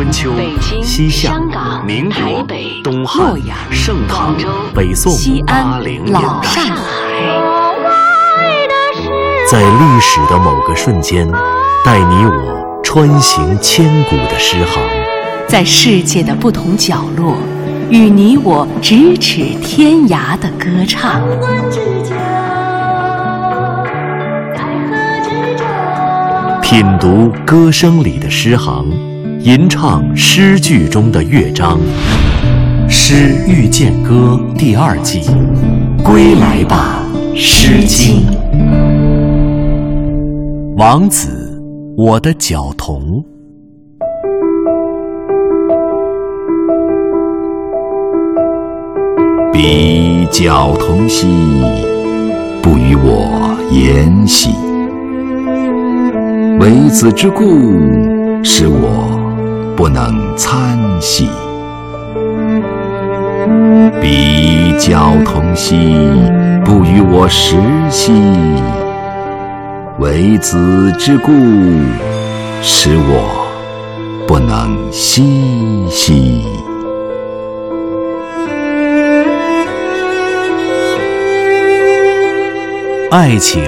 春秋、西夏、民国、东汉、盛唐、北宋、八零年代，在历史的某个瞬间，带你我穿行千古的诗行；在世界的不同角落，与你我咫尺天涯的歌唱。品读歌声里的诗行，吟唱诗句中的乐章，《诗遇见歌》第二季，归来吧，《诗经》。王子，我的角童。彼角童兮，不与我言兮。为子之故，使我不能参兮。彼交同兮，不与我食兮。为子之故，使我不能嬉戏。爱情。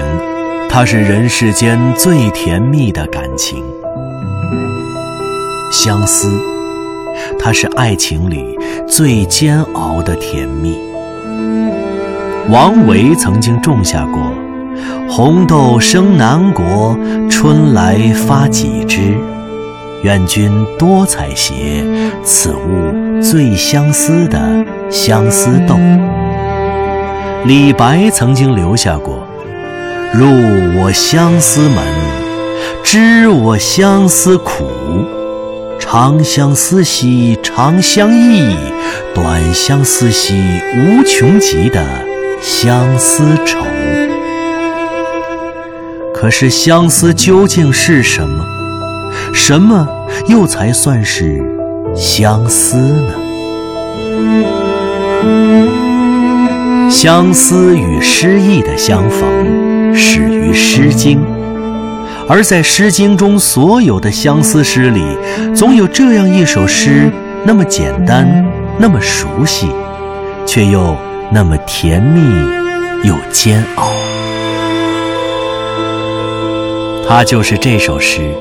它是人世间最甜蜜的感情，相思；它是爱情里最煎熬的甜蜜。王维曾经种下过“红豆生南国，春来发几枝。愿君多采撷，此物最相思”的相思豆。李白曾经留下过。入我相思门，知我相思苦。长相思兮长相忆，短相思兮无穷极的相思愁。可是相思究竟是什么？什么又才算是相思呢？相思与诗意的相逢。始于《诗经》，而在《诗经》中所有的相思诗里，总有这样一首诗，那么简单，那么熟悉，却又那么甜蜜又煎熬。它就是这首诗，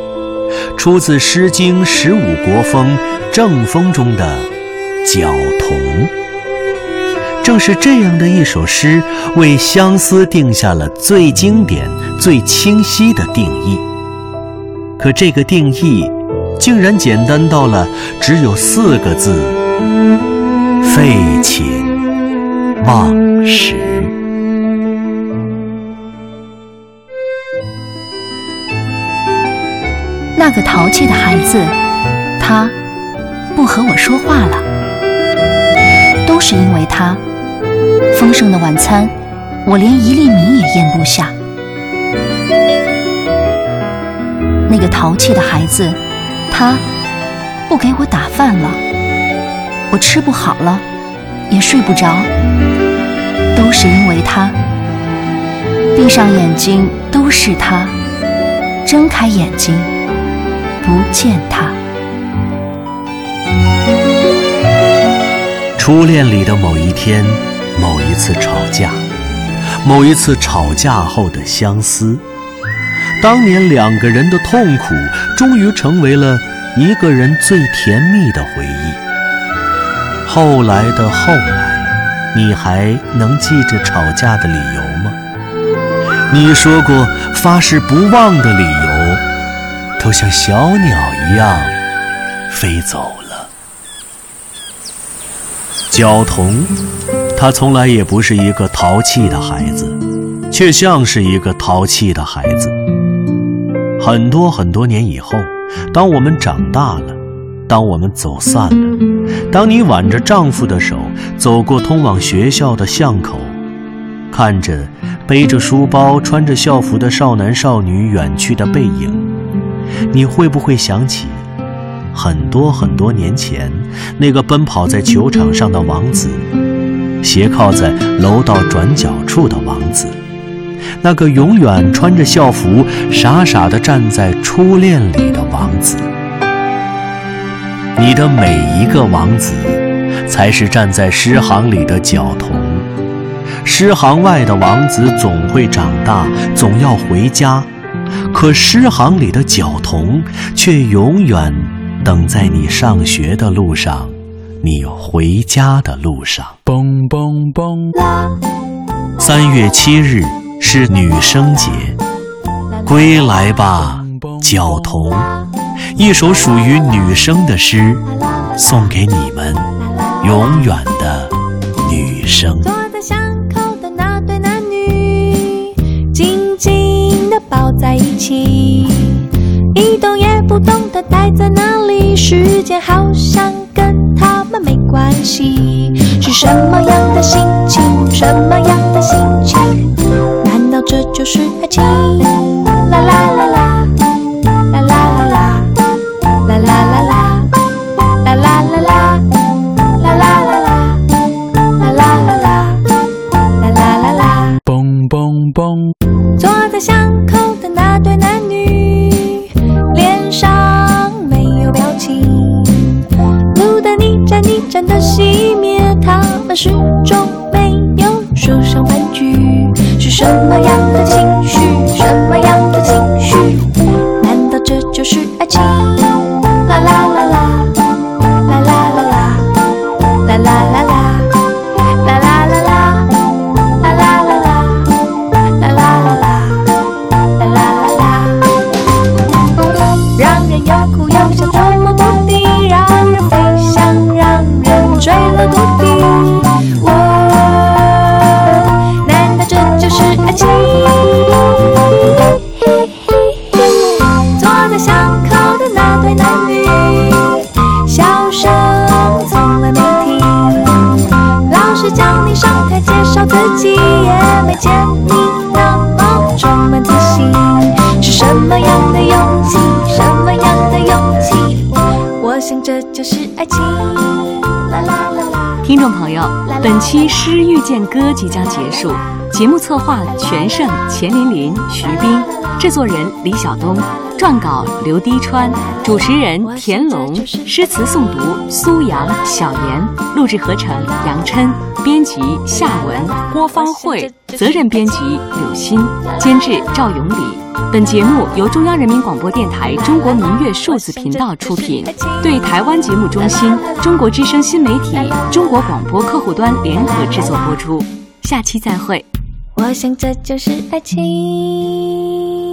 出自《诗经·十五国风·正风》中的《角童》。正是这样的一首诗，为相思定下了最经典、最清晰的定义。可这个定义，竟然简单到了只有四个字：废寝忘食。那个淘气的孩子，他不和我说话了，都是因为他。丰盛的晚餐，我连一粒米也咽不下。那个淘气的孩子，他不给我打饭了，我吃不好了，也睡不着，都是因为他。闭上眼睛都是他，睁开眼睛不见他。初恋里的某一天。某一次吵架，某一次吵架后的相思，当年两个人的痛苦，终于成为了一个人最甜蜜的回忆。后来的后来，你还能记着吵架的理由吗？你说过发誓不忘的理由，都像小鸟一样飞走了。角童。他从来也不是一个淘气的孩子，却像是一个淘气的孩子。很多很多年以后，当我们长大了，当我们走散了，当你挽着丈夫的手走过通往学校的巷口，看着背着书包、穿着校服的少男少女远去的背影，你会不会想起很多很多年前那个奔跑在球场上的王子？斜靠在楼道转角处的王子，那个永远穿着校服、傻傻的站在初恋里的王子。你的每一个王子，才是站在诗行里的角童。诗行外的王子总会长大，总要回家，可诗行里的角童却永远等在你上学的路上，你回家的路上。嘣嘣嘣！三月七日是女生节，归来吧，角童。一首属于女生的诗，送给你们，永远的女生。坐在巷口的那对男女，紧紧地抱在一起，一动也不动地待在那里，时间好像跟他们没关系。是什么样的心情？什么样？就是爱情？啦啦啦啦。啦啦啦啦，啦啦啦啦，啦啦啦啦，啦啦啦啦，啦啦啦啦，啦啦啦啦。蹦蹦蹦坐在巷口的那对男女，脸上没有表情，路灯一盏一盏的熄灭，他们始终没有说上半句。什么样的情绪？什么样的情绪？难道这就是爱情？是叫你上台介绍自己，也没见你那么充满自信。是什么样的勇气？什么样的勇气？我想这就是爱情。听众朋友，本期《诗遇见歌》即将结束，节目策划全胜、钱琳琳、徐冰，制作人李晓东，撰稿刘滴川，主持人田龙，诗词诵读苏阳、小严，录制合成杨琛，编辑夏文、郭芳慧，责任编辑柳鑫，监制赵永礼。本节目由中央人民广播电台中国民乐数字频道出品，对台湾节目中心、中国之声新媒体、中国广播客户端联合制作播出。下期再会。我想这就是爱情。